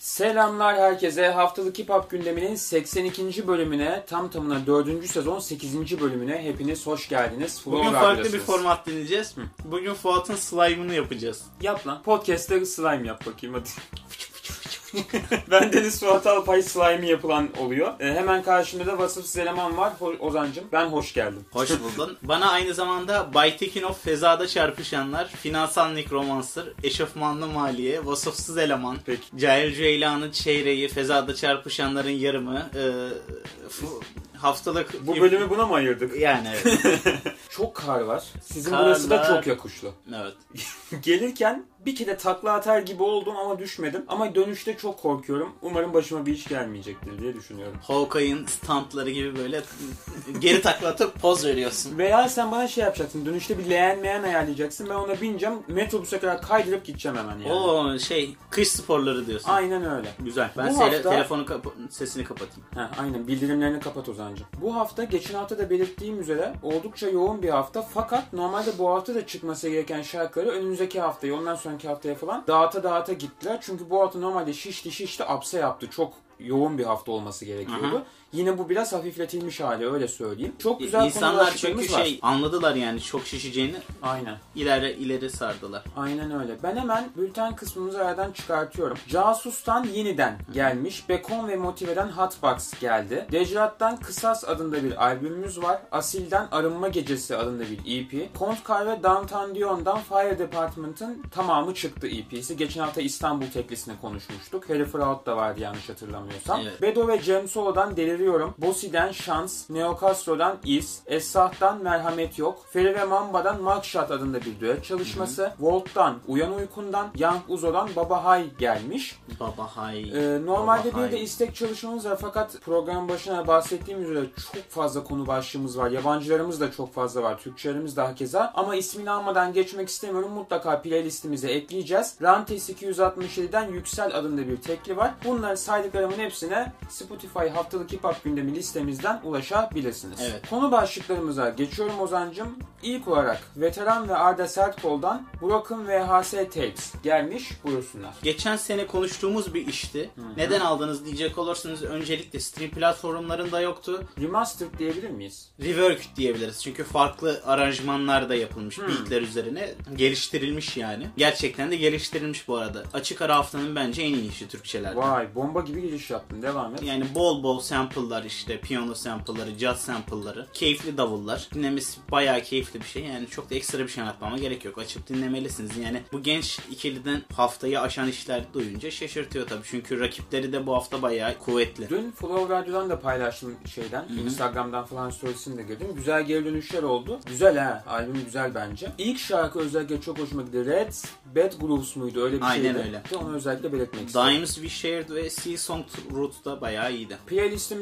Selamlar herkese. Haftalık Hip Hop gündeminin 82. bölümüne, tam tamına 4. sezon 8. bölümüne hepiniz hoş geldiniz. Flow Bugün farklı bir format deneyeceğiz. Bugün Fuat'ın slime'ını yapacağız. Yap lan. Podcast'te slime yap bakayım hadi. ben Deniz Suat Alpay slime yapılan oluyor. Ee, hemen karşımda da vasıfsız eleman var. Ho- Ozancım ben hoş geldim. Hoş buldun. Bana aynı zamanda Baytekinov Fezada Çarpışanlar, Finansal Nekromancer, Eşofmanlı Maliye, Vasıfsız Eleman, Peki. Cahil Ceylan'ın çeyreği, Fezada Çarpışanların yarımı, e, haftalık... Bu bölümü buna mı ayırdık? Yani evet. Çok kar var. Sizin Karlar- burası da çok yakışlı. evet. Gelirken bir kere takla atar gibi oldum ama düşmedim. Ama dönüşte çok korkuyorum. Umarım başıma bir iş gelmeyecektir diye düşünüyorum. Hawkeye'in standları gibi böyle geri takla atıp poz veriyorsun. Veya sen bana şey yapacaksın. Dönüşte bir leğen meğen ayarlayacaksın. Ben ona bineceğim. Metrobüse kadar kaydırıp gideceğim hemen yani. O şey kış sporları diyorsun. Aynen öyle. Güzel. Ben Bu hafta- telefonu kapa- sesini kapatayım. Ha, aynen bildirimlerini kapat Ozan'cığım. Bu hafta geçen hafta da belirttiğim üzere oldukça yoğun bir hafta. Fakat normalde bu hafta da çıkması gereken şarkıları önümüzdeki haftaya ondan sonraki haftaya falan dağıta dağıta gittiler. Çünkü bu hafta normalde şişti şişti apse yaptı. Çok yoğun bir hafta olması gerekiyordu. Aha. Yine bu biraz hafifletilmiş hali öyle söyleyeyim. Çok güzel İnsanlar çünkü var. şey anladılar yani çok şişeceğini Aynen. ileri ileri sardılar. Aynen öyle. Ben hemen bülten kısmımızı aradan çıkartıyorum. Casus'tan yeniden gelmiş. Bekon ve Motive'den Hotbox geldi. Decrat'tan Kısas adında bir albümümüz var. Asil'den Arınma Gecesi adında bir EP. Kontkar ve Downtown Dion'dan Fire Department'ın tamamı çıktı EP'si. Geçen hafta İstanbul teklisini konuşmuştuk. Harry Fraud da vardı yanlış hatırlamıyorsam. Evet. Bedo ve Cem Solo'dan Deliriyorum. Bossi'den Şans. Neo Castro'dan Is. Esah'tan Merhamet Yok. Feri ve Mamba'dan Mugshot adında bir düet çalışması. Volt'tan Uyan Uykundan. Young Uzo'dan Baba Hay gelmiş. Baba hay. Ee, normalde Baba bir de hay. istek çalışmamız var fakat program başına bahsettiğim üzere çok fazla konu başlığımız var. Yabancılarımız da çok fazla var. Türkçelerimiz de hakeza. Ama ismini almadan geçmek istemiyorum. Mutlaka playlistimize ekleyeceğiz. Rantes 267'den Yüksel adında bir tekli var. Bunları saydıklarımın hepsine Spotify haftalık hip hop gündemi listemizden ulaşabilirsiniz. Evet. Konu başlıklarımıza geçiyorum Ozancım. İlk olarak Veteran ve Arda Sertkol'dan Broken VHS Tapes gelmiş buyursunlar. Geçen sene konuştuğumuz bir işti. Neden aldınız diyecek olursanız öncelikle stream platformlarında yoktu. Remastered diyebilir miyiz? Rework diyebiliriz. Çünkü farklı aranjmanlar da yapılmış Hmm. beatler üzerine. Geliştirilmiş yani. Gerçekten de geliştirilmiş bu arada. Açık ara haftanın bence en iyi işi Türkçelerde. Vay bomba gibi giriş yaptın devam et. Yani bol bol sample'lar işte piyano sample'ları, jazz sample'ları, keyifli davullar. Dinlemesi bayağı keyifli bir şey. Yani çok da ekstra bir şey anlatmama gerek yok. Açıp dinlemelisiniz. Yani bu genç ikiliden haftayı aşan işler duyunca şaşırtıyor tabii. Çünkü rakipleri de bu hafta bayağı kuvvetli. Dün Flow Radyo'dan da paylaştım şeyden. Instagram'dan falan storiesini de girdim. Güzel geri dönüşler oldu. Güzel ha. Albüm güzel bence. İlk şarkı özellikle çok hoşuma gitti. Red Bad Grooves muydu? Öyle bir Aynen şeydi. öyle. Onu özellikle belirtmek istedim. Dimes We Shared ve Sea Song Root da bayağı iyiydi.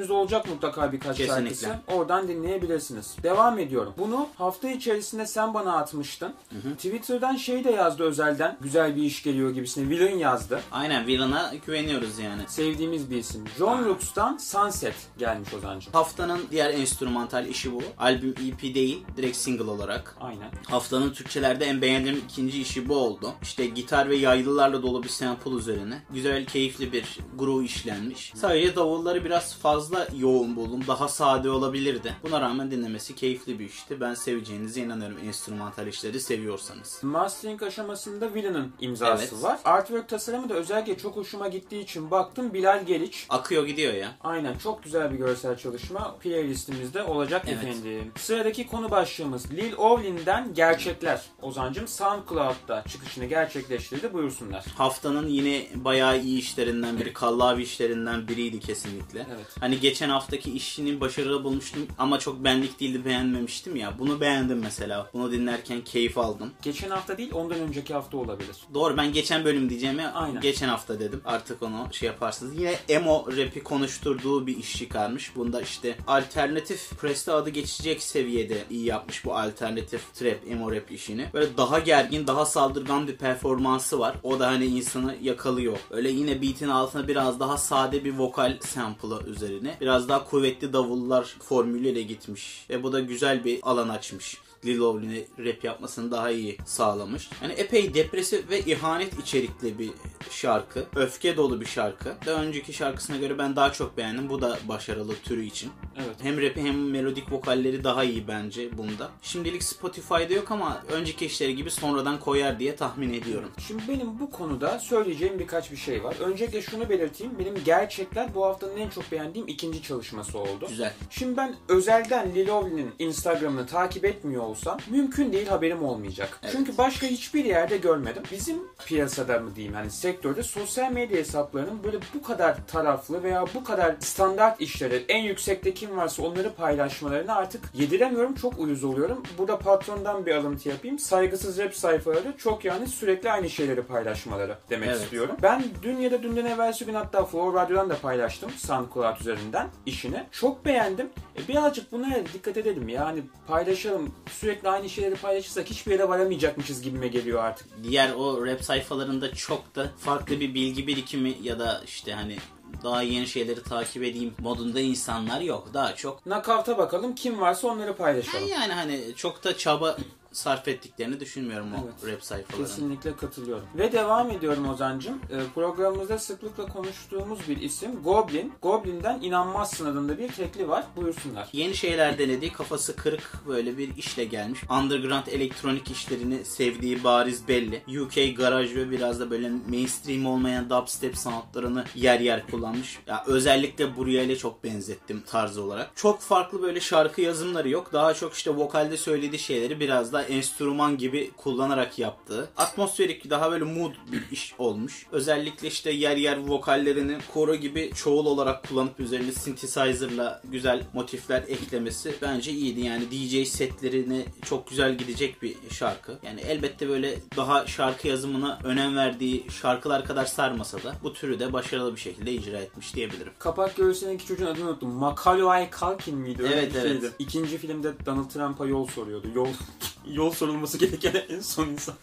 Playlistimizde olacak mutlaka birkaç Kesinlikle. şarkısı. Oradan dinleyebilirsiniz. Devam ediyorum. Bunu hafta içerisinde sen bana atmıştın. Twitter'dan şey de yazdı özelden. Güzel bir iş geliyor gibisine. Villain yazdı. Aynen Villain'a güveniyoruz yani. Sevdiğimiz bir isim. John Lux'tan Sunset gelmiş Ozan'cığım. Haftanın diğer enstrümantal işi bu. Albüm EP değil, direkt single olarak. Aynen. Haftanın Türkçelerde en beğendiğim ikinci işi bu oldu. İşte gitar ve yaylılarla dolu bir sample üzerine. Güzel, keyifli bir groove işlenmiş. Sadece davulları biraz fazla yoğun buldum. Daha sade olabilirdi. Buna rağmen dinlemesi keyifli bir işti. Ben seveceğinize inanıyorum enstrümantal işleri seviyorsanız. Mastering aşamasında Villain'ın imzası Evet. var. Artwork tasarımı da özellikle çok hoşuma gittiği için baktım Bilal Geliç. Akıyor gidiyor ya. Aynen çok güzel bir görsel çalışma playlistimizde olacak Evet. efendim. Sıradaki konu başlığımız Lil Ovlin'den Gerçekler. Ozancım SoundCloud'da çıkışını gerçekleştirdi buyursunlar. Haftanın yine bayağı iyi işlerinden biri, kallavi işlerinden biriydi kesinlikle. Evet. Hani geçen haftaki işini başarılı bulmuştum ama çok benlik değildi beğenmemiştim ya. Bunu beğendim mesela. Bunu dinlerken keyif aldım. Geçen hafta değil ondan önceki hafta olabilir. Doğru ben geçen bölüm diyeceğimi Aynen. geçen hafta dedim. Artık onu şey yaparsınız. Yine emo rap'i konuşturduğu bir iş çıkarmış. Bunda işte alternatif preste adı geçecek seviyede iyi yapmış bu alternatif trap emo rap işini. Böyle daha gergin, daha saldırgan bir performansı var. O da hani insanı yakalıyor. Öyle yine beat'in altına biraz daha sade bir vokal sample'ı üzerine. Biraz daha kuvvetli davullar formülüyle gitmiş. Ve bu da güzel bir alan açmış. Lil Lovely'ne rap yapmasını daha iyi sağlamış. Yani epey depresif ve ihanet içerikli bir şarkı. Öfke dolu bir şarkı. Daha önceki şarkısına göre ben daha çok beğendim. Bu da başarılı türü için. Evet. Hem rapi hem melodik vokalleri daha iyi bence bunda. Şimdilik Spotify'da yok ama önceki işleri gibi sonradan koyar diye tahmin ediyorum. Şimdi benim bu konuda söyleyeceğim birkaç bir şey var. Öncelikle şunu belirteyim. Benim gerçekler bu haftanın en çok beğendiğim ikinci çalışması oldu. Güzel. Şimdi ben özelden Lilovli'nin Instagram'ını takip etmiyor olsam mümkün değil haberim olmayacak. Evet. Çünkü başka hiçbir yerde görmedim. Bizim piyasada mı diyeyim hani sektörde sosyal medya hesaplarının böyle bu kadar taraflı veya bu kadar standart işleri en yüksekte kim varsa onları paylaşmalarını artık yediremiyorum. Çok uyuz oluyorum. Burada patrondan bir alıntı yapayım. Saygısız rap sayfaları çok yani sürekli aynı şeyleri paylaşmaları demek Evet. istiyorum. Ben dün ya da dünden evvelsi gün hatta Flow Radyo'dan da paylaştım SoundCloud üzerinden işini. Çok beğendim. E, birazcık buna dikkat edelim. Yani paylaşalım. Sürekli aynı şeyleri paylaşırsak hiçbir yere varamayacakmışız gibime geliyor artık. Diğer o rap sayfalarında çok da farklı bir bilgi birikimi ya da işte hani daha yeni şeyleri takip edeyim modunda insanlar yok. Daha çok Nakavta bakalım kim varsa onları paylaşalım. yani hani çok da çaba sarf ettiklerini düşünmüyorum o Evet. rap sayfalarının. Kesinlikle katılıyorum. Ve devam ediyorum Ozan'cım. Ee, programımızda sıklıkla konuştuğumuz bir isim Goblin. Goblin'den İnanmazsın adında bir tekli var. Buyursunlar. Yeni şeyler denediği kafası kırık böyle bir işle gelmiş. Underground elektronik işlerini sevdiği bariz belli. UK garaj ve biraz da böyle mainstream olmayan dubstep sanatlarını yer yer kullanmış. Ya özellikle buraya ile çok benzettim tarz olarak. Çok farklı böyle şarkı yazımları yok. Daha çok işte vokalde söylediği şeyleri biraz daha enstrüman gibi kullanarak yaptığı. Atmosferik daha böyle mood bir iş olmuş. Özellikle işte yer yer vokallerini koro gibi çoğul olarak kullanıp üzerine synthesizer'la güzel motifler eklemesi bence iyiydi. Yani DJ setlerine çok güzel gidecek bir şarkı. Yani elbette böyle daha şarkı yazımına önem verdiği şarkılar kadar sarmasa da bu türü de başarılı bir şekilde icra etmiş diyebilirim. Kapak göğsündeki çocuğun adını unuttum. Macaulay Culkin miydi? Öyle Evet, evet. şeydi. İkinci filmde Donald Trump'a yol soruyordu. Yol yol sorulması gereken en son insan.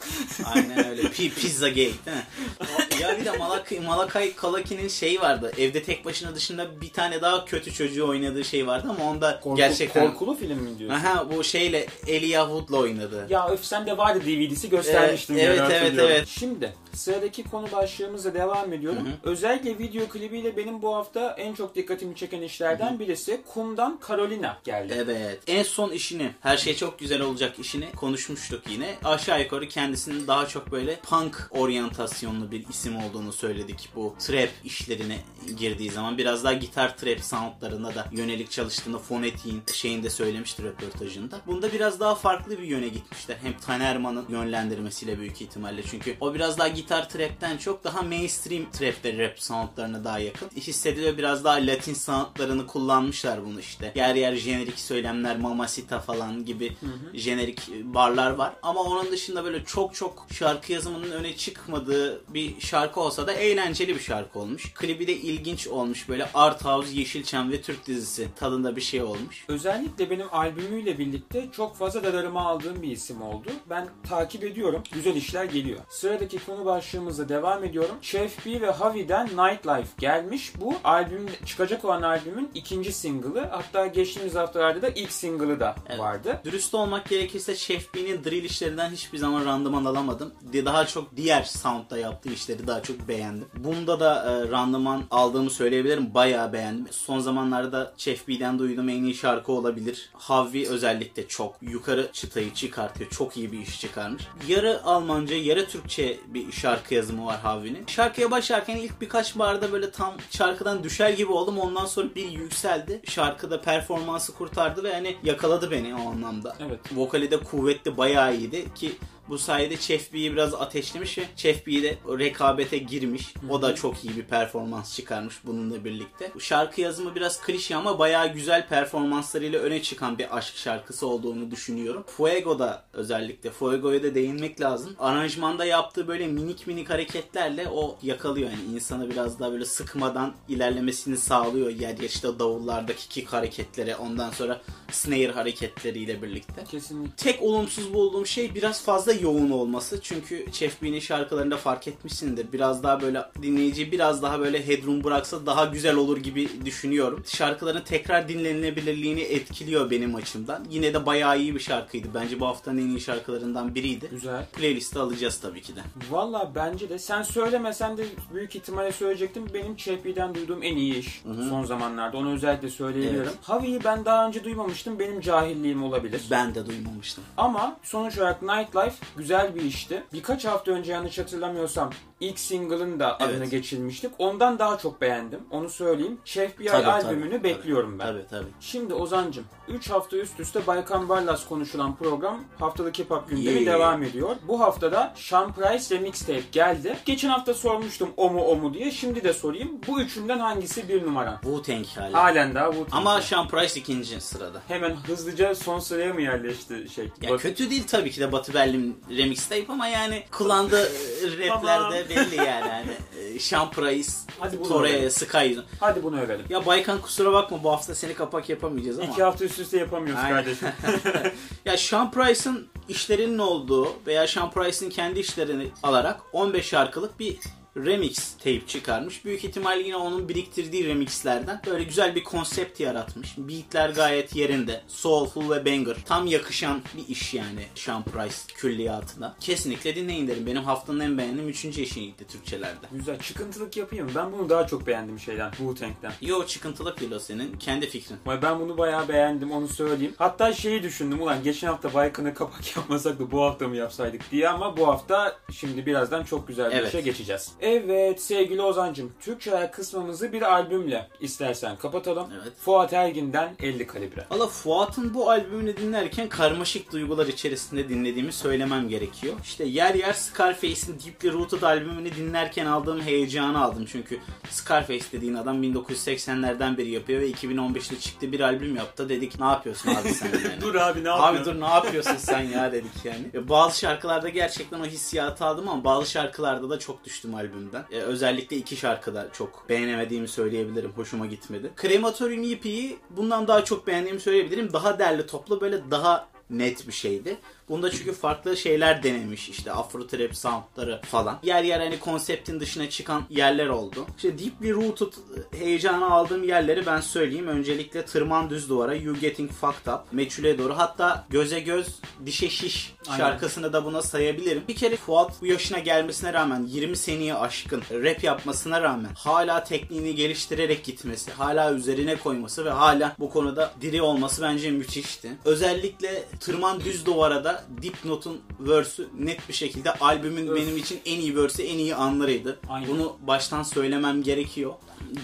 Aynen öyle. P- Pizza Gate değil mi? Ya bir de Malakay, Malakay Kalaki'nin şey vardı. Evde tek başına dışında bir tane daha kötü çocuğu oynadığı şey vardı ama onda Korku- gerçekten... Korkulu film mi diyorsun? Aha bu şeyle Elijah Wood'la oynadı. Ya öf sen de vardı DVD'si göstermiştin. Ee, evet, evet, evet. Şimdi sıradaki konu başlığımıza devam ediyorum. Hı hı. Özellikle video klibiyle benim bu hafta en çok dikkatimi çeken işlerden birisi Kum'dan Carolina geldi. Evet. En son işini, her şey çok güzel olacak işini konuşmuştuk yine. Aşağı yukarı kendisinin daha çok böyle punk oryantasyonlu bir isim olduğunu söyledik. Bu trap işlerine girdiği zaman biraz daha gitar trap soundlarına da yönelik çalıştığını fonetiğin şeyinde söylemişti röportajında. Bunda biraz daha farklı bir yöne gitmişler. Hem Tanerman'ın yönlendirmesiyle büyük ihtimalle. Çünkü o biraz daha gitar trapten çok daha mainstream trap ve rap soundlarına daha yakın. Hissediliyor biraz daha Latin sanatlarını kullanmışlar bunu işte. Yer yer jenerik söylemler, Mamacita falan gibi jenerik barlar var. Ama onun dışında böyle çok çok şarkı yazımının öne çıkmadığı bir şarkı olsa da eğlenceli bir şarkı olmuş. Klibi de ilginç olmuş. Böyle art house, Yeşilçam ve Türk dizisi tadında bir şey olmuş. Özellikle benim albümüyle birlikte çok fazla radarıma aldığım bir isim oldu. Ben takip ediyorum. Güzel işler geliyor. Sıradaki konu başlığımızla devam ediyorum. Chef B ve Havi'den Nightlife gelmiş. Bu albüm çıkacak olan albümün ikinci single'ı. Hatta geçtiğimiz haftalarda da ilk single'ı da Evet. vardı. Dürüst olmak gerekirse Chef B'nin drill işlerinden hiçbir zaman randıman alamadım. Daha çok diğer soundda yaptığı işleri daha çok beğendim. Bunda da e, randıman aldığımı söyleyebilirim. Bayağı beğendim. Son zamanlarda Chef B'den duyduğum en iyi şarkı olabilir. Havi özellikle çok yukarı çıtayı çıkartıyor. Çok iyi bir iş çıkarmış. Yarı Almanca, yarı Türkçe bir şarkı yazımı var Havi'nin. Şarkıya başlarken ilk birkaç barda böyle tam şarkıdan düşer gibi oldum. Ondan sonra bir yükseldi. Şarkıda performansı kurtardı ve hani yakaladı beni o anlamda. Evet. Vokali de kuvvetli bayağı iyiydi ki bu sayede Chef B'yi biraz ateşlemiş ve Chef B de rekabete girmiş. O da çok iyi bir performans çıkarmış bununla birlikte. Şarkı yazımı biraz klişe ama bayağı güzel performanslarıyla öne çıkan bir aşk şarkısı olduğunu düşünüyorum. Fuego'da özellikle Fuego'ya da değinmek lazım. Aranjmanda yaptığı böyle minik minik hareketlerle o yakalıyor yani insanı biraz daha böyle sıkmadan ilerlemesini sağlıyor. Yer yer işte davullardaki kick hareketlere ondan sonra snare hareketleriyle birlikte. Kesinlikle. Tek olumsuz bulduğum şey biraz fazla yoğun olması. Çünkü Chef Bean'in şarkılarında fark etmişsindir. Biraz daha böyle dinleyici biraz daha böyle headroom bıraksa daha güzel olur gibi düşünüyorum. Şarkıların tekrar dinlenilebilirliğini etkiliyor benim açımdan. Yine de bayağı iyi bir şarkıydı. Bence bu haftanın en iyi şarkılarından biriydi. Güzel. Playlist'e alacağız tabii ki de. Valla bence de sen söylemesen de büyük ihtimalle söyleyecektim. Benim Chappie'den duyduğum en iyi iş son zamanlarda. Onu özellikle söyleyebilirim. Evet. Havi'yi ben daha önce duymamıştım. Benim cahilliğim olabilir. Ben de duymamıştım. Ama sonuç olarak Nightlife güzel bir işti. Birkaç hafta önce yanlış hatırlamıyorsam ilk single'ın da Evet. adını geçirmiştik. Ondan daha çok beğendim. Onu söyleyeyim. Chef B.I. Tabii, albümünü tabii, bekliyorum ben. Tabii tabii. Şimdi Ozancım 3 hafta üst üste Baykan Barlas konuşulan program haftalık hip hop gündemi Yeah. devam ediyor. Bu haftada Sean Price Remix Tape geldi. Geçen hafta sormuştum o mu o mu diye. Şimdi de sorayım. Bu üçünden hangisi bir numara? Wu-Tang hala. Halen daha bu. Ama Sean Price ikinci sırada. hemen hızlıca son sıraya mı yerleşti şey? Ya Bak- kötü değil tabii ki de Batı Berlin remix tape ama yani kullandığı e, raplerde belli yani. yani e, Sean Price, Hadi bunu Torre, övelim. Sky. Hadi bunu övelim. Ya Baykan kusura bakma bu hafta seni kapak yapamayacağız ama. İki hafta üst üste yapamıyoruz Aynen. kardeşim. Ya Price'ın işlerinin olduğu veya Price'ın kendi işlerini alarak 15 şarkılık bir remix tape çıkarmış. Büyük ihtimalle yine onun biriktirdiği remixlerden böyle güzel bir konsept yaratmış. Beatler gayet yerinde. Soulful ve banger. Tam yakışan bir iş yani Sean Price külliyatına. Kesinlikle dinleyin derim. Benim haftanın en beğendiğim 3. işiydi Türkçelerde. Güzel. Çıkıntılık yapayım. Ben bunu daha çok beğendim şeyden. Wu-Tang'den. Yo çıkıntılık değil o senin. Kendi fikrin. Vay, Ben bunu bayağı beğendim onu söyleyeyim. Hatta şeyi düşündüm ulan geçen hafta Baykan'a kapak yapmasak da bu hafta mı yapsaydık diye ama bu hafta şimdi birazdan çok güzel bir Evet. işe geçeceğiz. Evet sevgili Ozancım Türkçe kısmımızı bir albümle istersen kapatalım. Evet. Fuat Ergin'den 50 kalibre. Valla Fuat'ın bu albümünü dinlerken karmaşık duygular içerisinde dinlediğimi söylemem gerekiyor. İşte yer yer Scarface'in Deeply Rooted albümünü dinlerken aldığım heyecanı aldım. Çünkü Scarface dediğin adam 1980'lerden beri yapıyor ve 2015'te çıktı bir albüm yaptı. Dedik ne yapıyorsun abi sen yani? Dur abi ne Abi yapıyorsun? dur ne yapıyorsun sen ya dedik yani. E, Bazı şarkılarda gerçekten o hissiyatı aldım ama bazı şarkılarda da çok düştüm albümden. E, özellikle iki şarkıda çok beğenemediğimi söyleyebilirim. Hoşuma gitmedi. Krematorium EP'yi bundan daha çok beğendiğimi söyleyebilirim. Daha derli toplu böyle daha net bir şeydi. Bunda çünkü farklı şeyler denemiş işte Afro Trap soundları falan. Yer yer hani konseptin dışına çıkan yerler oldu. İşte Deeply Rooted heyecanı aldığım yerleri ben söyleyeyim. Öncelikle Tırman Düz Duvara, You Getting Fucked Up, Meçhule Doğru hatta Göze Göz, Dişe Şiş Aynen. şarkısını da buna sayabilirim. Bir kere Fuat bu yaşına gelmesine rağmen 20 seneye aşkın rap yapmasına rağmen hala tekniğini geliştirerek gitmesi, hala üzerine koyması ve hala bu konuda diri olması bence müthişti. Özellikle Tırman Düz Duvara da Dipnot'un verse'ü net bir şekilde albümün Öf. benim için en iyi verse'ü, en iyi anlarıydı. Aynen. Bunu baştan söylemem gerekiyor.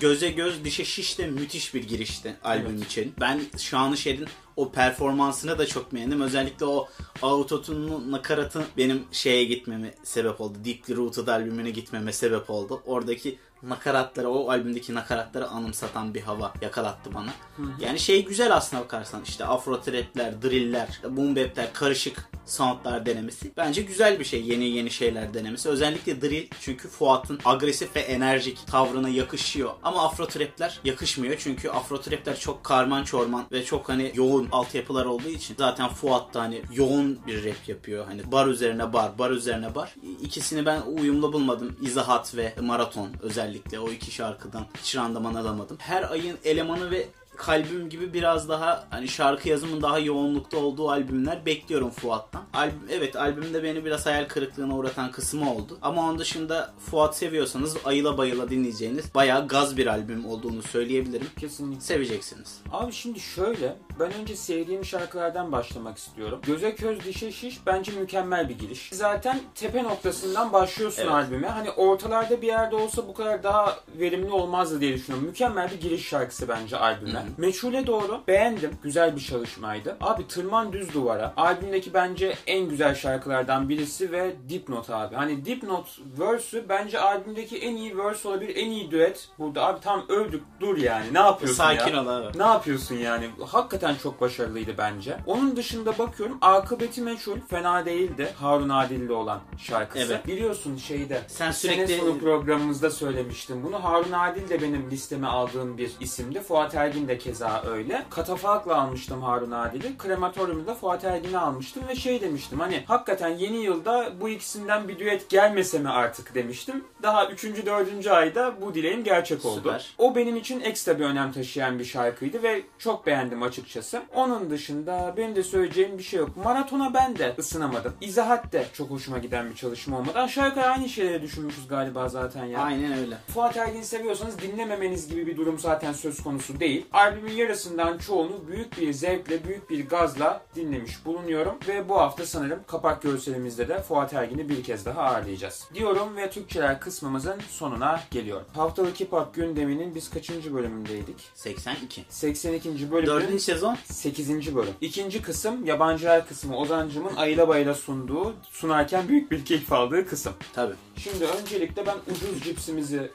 Göze göz dişe şiş de müthiş bir girişti albüm Evet. için. Ben Şanışer'in o performansını da çok beğendim. Özellikle o autotune'un nakaratı benim şeye gitmeme sebep oldu. Deeply Rooted albümüne gitmeme sebep oldu. Oradaki nakaratları, o albümdeki nakaratları anımsatan bir hava yakalattı bana. Yani şey güzel aslına bakarsan işte afro trapler, driller, boom bap'ler, karışık soundlar denemesi. Bence güzel bir şey yeni yeni şeyler denemesi. Özellikle drill çünkü Fuat'ın agresif ve enerjik tavrına yakışıyor. Ama afro trapler yakışmıyor çünkü afro trapler çok karman çorman ve çok hani yoğun altyapılar olduğu için zaten Fuat da hani yoğun bir rap yapıyor. Hani bar üzerine bar, bar üzerine bar. İkisini ben uyumlu bulmadım. İzahat ve Maraton özellikle o iki şarkıdan hiç randıman alamadım. Her ayın elemanı ve kalbim gibi biraz daha hani şarkı yazımın daha yoğunlukta olduğu albümler bekliyorum Fuat'tan. Albüm, evet albümde beni biraz hayal kırıklığına uğratan kısmı oldu. Ama onun dışında Fuat seviyorsanız ayıla bayıla dinleyeceğiniz bayağı gaz bir albüm olduğunu söyleyebilirim. Kesinlikle. Seveceksiniz. Abi şimdi şöyle, ben önce sevdiğim şarkılardan başlamak istiyorum. Göze köz dişe şiş bence mükemmel bir giriş. Zaten tepe noktasından başlıyorsun Evet. albüme. Hani ortalarda bir yerde olsa bu kadar daha verimli olmazdı diye düşünüyorum. Mükemmel bir giriş şarkısı bence albüme. Meçhule doğru beğendim. Güzel bir çalışmaydı. Abi Tırman Düz Duvara albümdeki bence en güzel şarkılardan birisi ve Dipnot abi. Hani Dipnot verse'ü bence albümdeki en iyi verse olabilir. En iyi düet burada. Abi tam öldük dur yani. Ne yapıyorsun ya? Sakin ol abi. Ne yapıyorsun yani? Hakikaten çok başarılıydı bence. Onun dışında bakıyorum akıbeti meçhul fena değildi. Harun Adil'le olan şarkısı. Evet. Biliyorsun şeyde. Sen Sene sürekli sonu programımızda söylemiştim bunu. Harun Adil de benim listeme aldığım bir isimdi. Fuat Ergin de keza öyle. Katafalk'la almıştım Harun Adil'i. Krematoryumda Fuat Ergin'i almıştım ve şey demiştim hani hakikaten yeni yılda bu ikisinden bir düet gelmese mi artık demiştim. Daha 3. 4. ayda bu dileğim gerçek oldu. Süper. O benim için ekstra bir önem taşıyan bir şarkıydı ve çok beğendim açıkçası. Onun dışında benim de söyleyeceğim bir şey yok. Maratona ben de ısınamadım. İzahat de çok hoşuma giden bir çalışma olmadı. Aşağı yukarı aynı şeyleri düşünmüşüz galiba zaten ya. Aynen öyle. Fuat Ergin'i seviyorsanız dinlememeniz gibi bir durum zaten söz konusu değil. Albümün yarısından çoğunu büyük bir zevkle, büyük bir gazla dinlemiş bulunuyorum. Ve bu hafta sanırım kapak görselimizde de Fuat Ergin'i bir kez daha ağırlayacağız. Diyorum ve Türkçeler kısmımızın sonuna geliyorum. Haftalık Hip Hop gündeminin biz kaçıncı bölümündeydik? 82. 82. bölümün Dördüncü sezon 8. bölüm. İkinci kısım yabancılar kısmı Ozancım'ın ayıla bayıla sunduğu, sunarken büyük bir keyif aldığı kısım. tabi. Şimdi öncelikle ben ucuz cipsimizi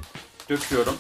döküyorum.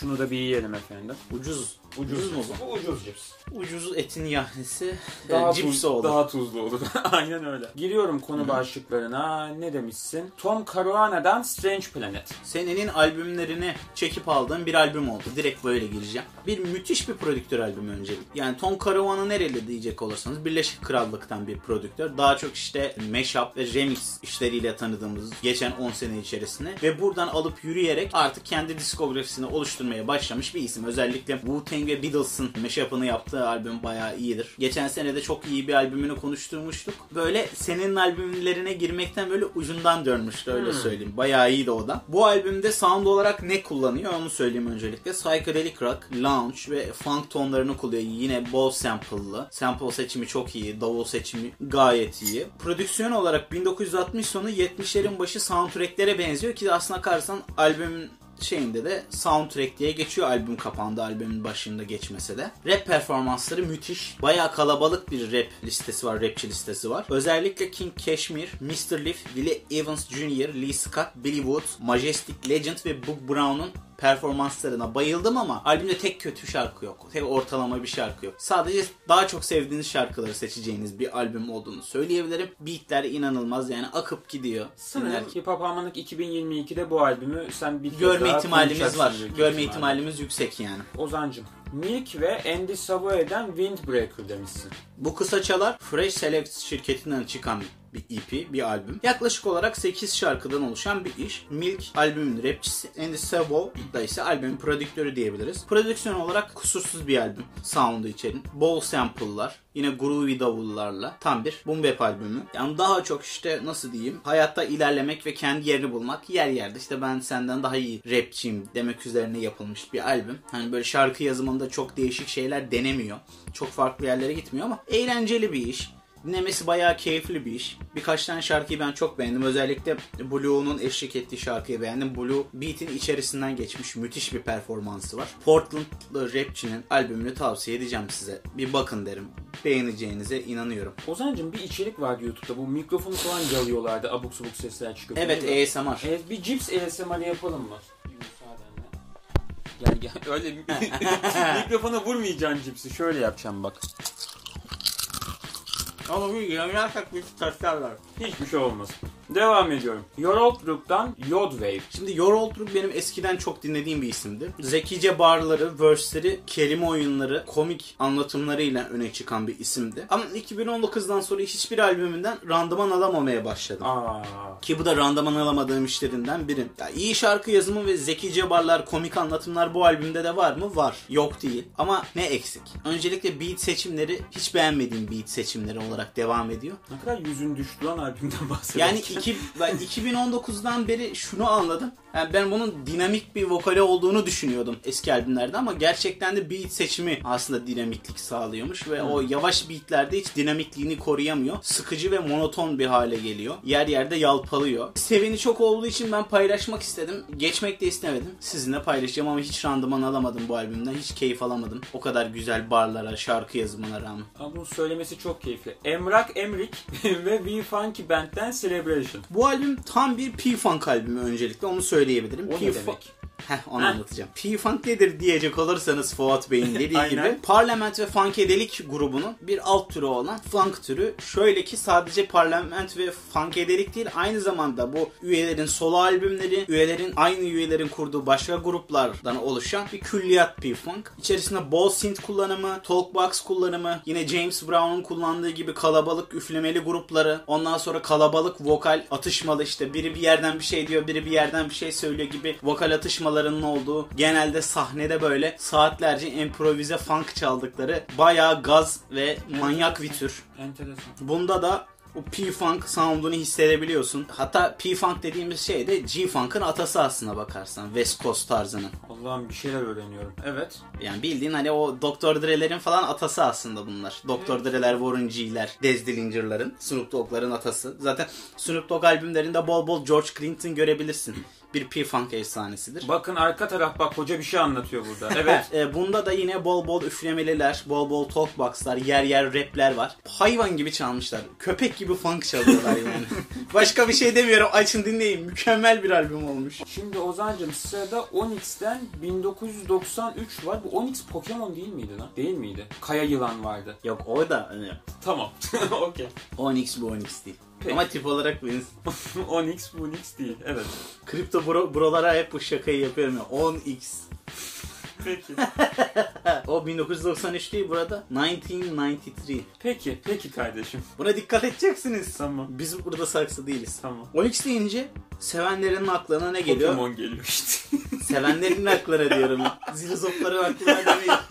Şunu da bir yiyelim efendim. Ucuz. Ucuz, Ucuz mu cips. Bu ucuz cips. Ucuz etin yahnisi Daha, daha tuz, cips oldu. daha tuzlu olur. Aynen öyle. Giriyorum konu başlıklarına. Ne demişsin? Tom Caruana'dan Strange Planet. Senenin albümlerini çekip aldığım bir albüm oldu. Direkt böyle gireceğim. Bir müthiş bir prodüktör albümü öncelik. Yani Tom Caruana nereli diyecek olursanız Birleşik Krallık'tan bir prodüktör. Daha çok işte mashup ve remix işleriyle tanıdığımız geçen 10 sene içerisinde. Ve buradan alıp yürüyerek artık kendi diskografisini oluşturmaya başlamış bir isim. Özellikle Wu-Tang ve Beatles'ın mashup'ını yaptığı albüm bayağı iyidir. Geçen sene de çok iyi bir albümünü konuşturmuştuk. Böyle senin albümlerine girmekten böyle ucundan dönmüştü öyle Hmm. söyleyeyim. Bayağı iyiydi o da. Bu albümde sound olarak ne kullanıyor onu söyleyeyim öncelikle. Psychedelic rock, lounge ve funk tonlarını kullanıyor. Yine bol sample'lı. Sample seçimi çok iyi. Davul seçimi gayet iyi. Prodüksiyon olarak 1960 sonu 70'lerin başı soundtracklere benziyor ki aslına bakarsan albümün şeyinde de soundtrack diye geçiyor albüm kapağında albümün başında geçmese de. Rap performansları müthiş. Bayağı kalabalık bir rap listesi var, rapçi listesi var. Özellikle King Cashmere, Mr. Leaf, Willie Evans Jr., Lee Scott, Billy Wood, Majestic Legend ve Boog Brown'un performanslarına bayıldım ama albümde tek kötü şarkı yok. Tek ortalama bir şarkı yok. Sadece daha çok sevdiğiniz şarkıları seçeceğiniz bir albüm olduğunu söyleyebilirim. Beatler inanılmaz yani akıp gidiyor. Sanırım Hip Hop Harmonic 2022'de bu albümü sen bir Görme ihtimalimiz var. Görme ihtimalimiz yüksek yani. Ozancım. Milk ve Andy Savoy'den Windbreaker demişsin. Bu kısaçalar Fresh Select şirketinden çıkan bir EP, bir albüm. Yaklaşık olarak 8 şarkıdan oluşan bir iş. Milk albümün rapçisi, Andy Savo da ise albümün prodüktörü diyebiliriz. Prodüksiyon olarak kusursuz bir albüm. Sound'u içerin. Bol sample'lar. Yine groovy davullarla. Tam bir boom bap albümü. Yani daha çok işte nasıl diyeyim hayatta ilerlemek ve kendi yerini bulmak. Yer yerde işte ben senden daha iyi rapçiyim demek üzerine yapılmış bir albüm. Hani böyle şarkı yazımında çok değişik şeyler denemiyor. Çok farklı yerlere gitmiyor ama eğlenceli bir iş. Dinlemesi bayağı keyifli bir iş. Birkaç tane şarkıyı ben çok beğendim. Özellikle Blue'nun eşlik ettiği şarkıyı beğendim. Blue beat'in içerisinden geçmiş müthiş bir performansı var. Portland'lı rapçinin albümünü tavsiye edeceğim size. Bir bakın derim. Beğeneceğinize inanıyorum. Ozancım bir içerik vardı YouTube'da. Bu mikrofonu falan yalıyorlardı. Abuk subuk sesler çıkıyor. Evet? ASMR. Evet bir cips ASMR yapalım mı? Gel gel. Öyle mikrofona vurmayacaksın cipsi. Şöyle yapacağım bak. Ama bir yanarsak bir taşlarlar. Hiçbir şey olmaz. Devam ediyorum. Yoroltruk'tan Yodwave. Şimdi Your Old Rook benim eskiden çok dinlediğim bir isimdi. Zekice barları, verse'leri, kelime oyunları, komik anlatımlarıyla öne çıkan bir isimdi. Ama 2019'dan sonra hiçbir albümünden randıman alamamaya başladım. Aa, Ki bu da randıman alamadığım işlerinden biri. Ya iyi şarkı yazımı ve zekice barlar, komik anlatımlar bu albümde de var mı? Var. Yok değil. Ama ne eksik? Öncelikle beat seçimleri hiç beğenmediğim beat seçimleri olarak devam ediyor. ne kadar yüzün düştü lan albümden bahsederken. Yani iki, ben 2019'dan beri şunu anladım. Yani ben bunun dinamik bir vokali olduğunu düşünüyordum eski albümlerde ama gerçekten de beat seçimi aslında dinamiklik sağlıyormuş ve o yavaş beatlerde hiç dinamikliğini koruyamıyor. Sıkıcı ve monoton bir hale geliyor. Yer yerde yalpalıyor. Seveni çok olduğu için ben paylaşmak istedim. Geçmek de istemedim. Sizinle paylaşacağım ama hiç randıman alamadım bu albümden. Hiç keyif alamadım. O kadar güzel barlara, şarkı yazımına rağmen. Ama bunu söylemesi çok keyifli. Emrak Emrik ve We Funky Band'den Celebration. Bu albüm tam bir P-Funk albümü öncelikle onu söyleyebilirim. O ne P-Funk- demek? Heh onu Heh. anlatacağım. P-Funk nedir diyecek olursanız Fuat Bey'in dediği gibi Parlament ve Funkadelik grubunun bir alt türü olan funk türü. Şöyle ki sadece Parlament ve Funkadelik değil aynı zamanda bu üyelerin solo albümleri, üyelerin aynı üyelerin kurduğu başka gruplardan oluşan bir külliyat P-Funk. İçerisinde bol synth kullanımı, talkbox kullanımı, yine James Brown'un kullandığı gibi kalabalık üflemeli grupları, ondan sonra kalabalık vokal atışmalı işte biri bir yerden bir şey diyor, biri bir yerden bir şey söylüyor gibi vokal atışmalarının olduğu, genelde sahnede böyle saatlerce improvize funk çaldıkları bayağı gaz ve manyak bir tür. Enteresan. Bunda da o P-Funk sound'unu hissedebiliyorsun. Hatta P-Funk dediğimiz şey de G-Funk'ın atası aslına bakarsan. West Coast tarzının. Allah'ım bir şeyler öğreniyorum. Evet. Yani bildiğin hani o Dr. Dre'lerin falan atası aslında bunlar. Dr. Dre'ler, Warren G'ler, Dez Dillinger'ların, Snoop Dogg'ların atası. Zaten Snoop Dogg albümlerinde bol bol George Clinton görebilirsin. Bir P-Funk efsanesidir. Bakın arka taraf bak hoca bir şey anlatıyor burada. Evet. E, bunda da yine bol bol üflemeliler, bol bol talkboxlar, yer yer rapler var. Hayvan gibi çalmışlar. Köpek gibi funk çalıyorlar yani. Başka bir şey demiyorum. Açın dinleyin. Mükemmel bir albüm olmuş. Şimdi Ozan'cım sırada Onyx'ten 1993 var. Bu Onyx Pokemon değil miydi lan? Değil miydi? Kaya yılan vardı. Yok o da hani Tamam. Okey. Onyx bu Onyx değil. Peki. Ama tip olarak benziyor. Onyx bu Onyx değil. Evet. Kripto bro, brolara hep bu şakayı yapıyorum ya. 10x. Peki. O 1993 değil burada. 1993. Peki. Peki kardeşim. Buna dikkat edeceksiniz. Tamam. Biz burada saksı değiliz. Tamam. Onyx deyince sevenlerin aklına ne geliyor? Pokemon geliyor işte. Sevenlerin aklına diyorum. Zilizopların aklına demiyorum.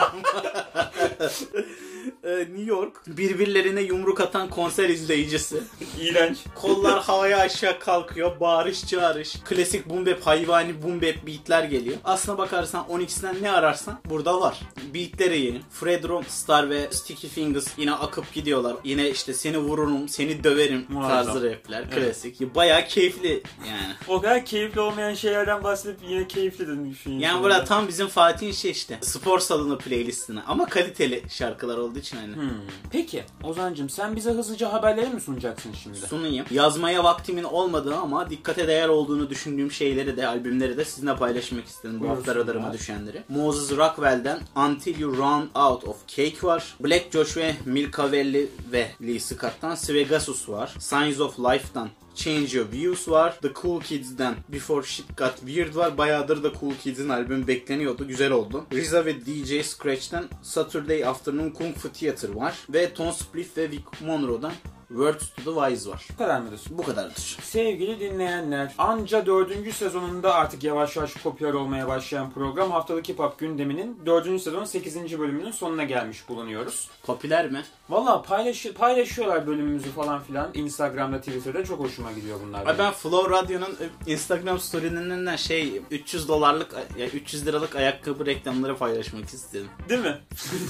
Ee, New York birbirlerine yumruk atan konser izleyicisi. İğrenç. Kollar havaya aşağı kalkıyor. Bağırış çağırış. Klasik boom bap, hayvani boom bap beatler geliyor. Aslına bakarsan Onyx'ten ne ararsan burada var. Beatleri yeni. Fred Star ve Sticky Fingers yine akıp gidiyorlar. Yine işte seni vururum, seni döverim Muazzam. tarzı rapler. Klasik. Bayağı keyifli yani. O kadar keyifli olmayan şeylerden bahsedip yine keyifli de düşünüyorum. Yani burada tam bizim Fatih'in şey işte. Spor salonu playlistine. Ama kaliteli şarkılar olduğu için hani. Hmm. Peki Ozan'cım sen bize hızlıca haberleri mi sunacaksın şimdi? Sunayım. Yazmaya vaktimin olmadığı ama dikkate değer olduğunu düşündüğüm şeyleri de, albümleri de sizinle paylaşmak istedim. Bu hafta radarıma düşenleri. Moses Rockwell'den Until You Run Out of Cake var. Black Josh ve Milka Belli ve Lee Scott'tan Svegasus var. Signs of Life'dan Change Your Views var. The Cool Kids'den Before Shit Got Weird var. Bayağıdır da Cool Kids'in albümü bekleniyordu. Güzel oldu. RZA ve DJ Scratch'ten Saturday Afternoon Kung Fu Theater var. Ve Tom Spliff ve Vic Monroe'dan Words to the Wise var. Bu kadar mıdır? Bu kadardır. Sevgili dinleyenler, anca dördüncü sezonunda artık yavaş yavaş popüler olmaya başlayan program Haftalık Hip Hop gündeminin dördüncü sezonun 8. bölümünün sonuna gelmiş bulunuyoruz. Popüler mi? Valla paylaşı, paylaşıyorlar bölümümüzü falan filan Instagram'da, Twitter'da çok hoşuma gidiyor bunlar. Ay ben Flow Radyo'nun e, Instagram story'lerinden şey 300 dolarlık ya 300 liralık ayakkabı reklamları paylaşmak istedim. Değil mi?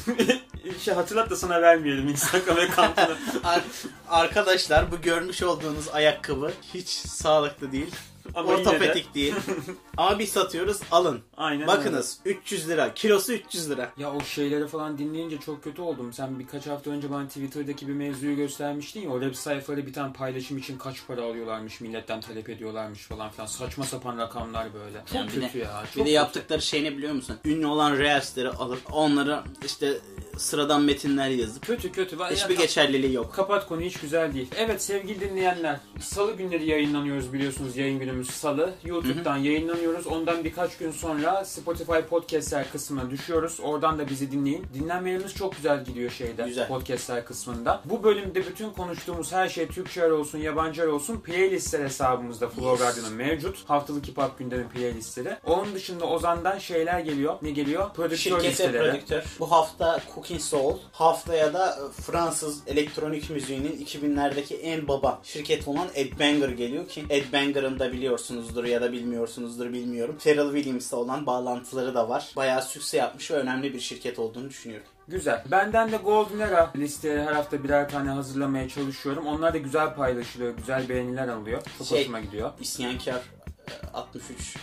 şey hatırlat da sana vermeyelim Instagram account'unu. Ar- arkadaşlar bu görmüş olduğunuz ayakkabı hiç sağlıklı değil. Ama ortopedik değil. Ama biz satıyoruz alın. Aynen Bakınız 300 lira. Kilosu 300 lira. Ya o şeyleri falan dinleyince çok kötü oldum. Sen birkaç hafta önce bana Twitter'daki bir mevzuyu göstermiştin ya. O web sayfaları bir tane paylaşım için kaç para alıyorlarmış, milletten talep ediyorlarmış falan filan. Saçma sapan rakamlar böyle. Çok Yani bir kötü de- ya. Çok Bir de kötü. yaptıkları şey ne biliyor musun? Ünlü olan reelsleri alıp onlara işte sıradan metinler yazıp Kötü kötü. Ya, hiçbir ya, geçerliliği yok. Kapat konuyu hiç güzel değil. Evet sevgili dinleyenler. Salı günleri yayınlanıyoruz biliyorsunuz yayın günümüz salı. YouTube'dan yayınlanıyoruz. Ondan birkaç gün sonra Spotify podcastler kısmına düşüyoruz. Oradan da bizi dinleyin. Dinlenmelerimiz çok güzel gidiyor şeyde. Güzel. Podcastler kısmında. Bu bölümde bütün konuştuğumuz her şey Türkçeler olsun, yabancılar olsun playlistler hesabımızda Flow Yes. Radyo'nun mevcut. Haftalık hip hop gündemi playlistleri. Onun dışında Ozan'dan şeyler geliyor. Ne geliyor? Prodüktör listeleri. prodüktör. Bu hafta Cooking Soul. Haftaya da e, Fransız elektronik müziğinin 2000'lerdeki en baba şirket olan Ed Banger geliyor ki Ed Banger'ın da biliyorsunuzdur ya da bilmiyorsunuzdur bilmiyorum. Pharrell Williams'la olan bağlantıları da var. Bayağı sükse yapmış ve önemli bir şirket olduğunu düşünüyorum. Güzel. Benden de Golden Era listeye her hafta birer tane hazırlamaya çalışıyorum. Onlar da güzel paylaşılıyor, güzel beğeniler alıyor. Çok Şey- hoşuma gidiyor. İsyankar e, 63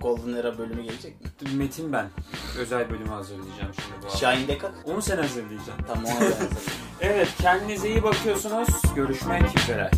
Golden Era bölümü gelecek mi? Metin ben. Özel bölümü hazırlayacağım şimdi bu hafta. Şahin Dekak. Onu sen hazırlayacaksın. Tamam ona benzer. Evet, kendinize iyi bakıyorsunuz. Görüşmek üzere.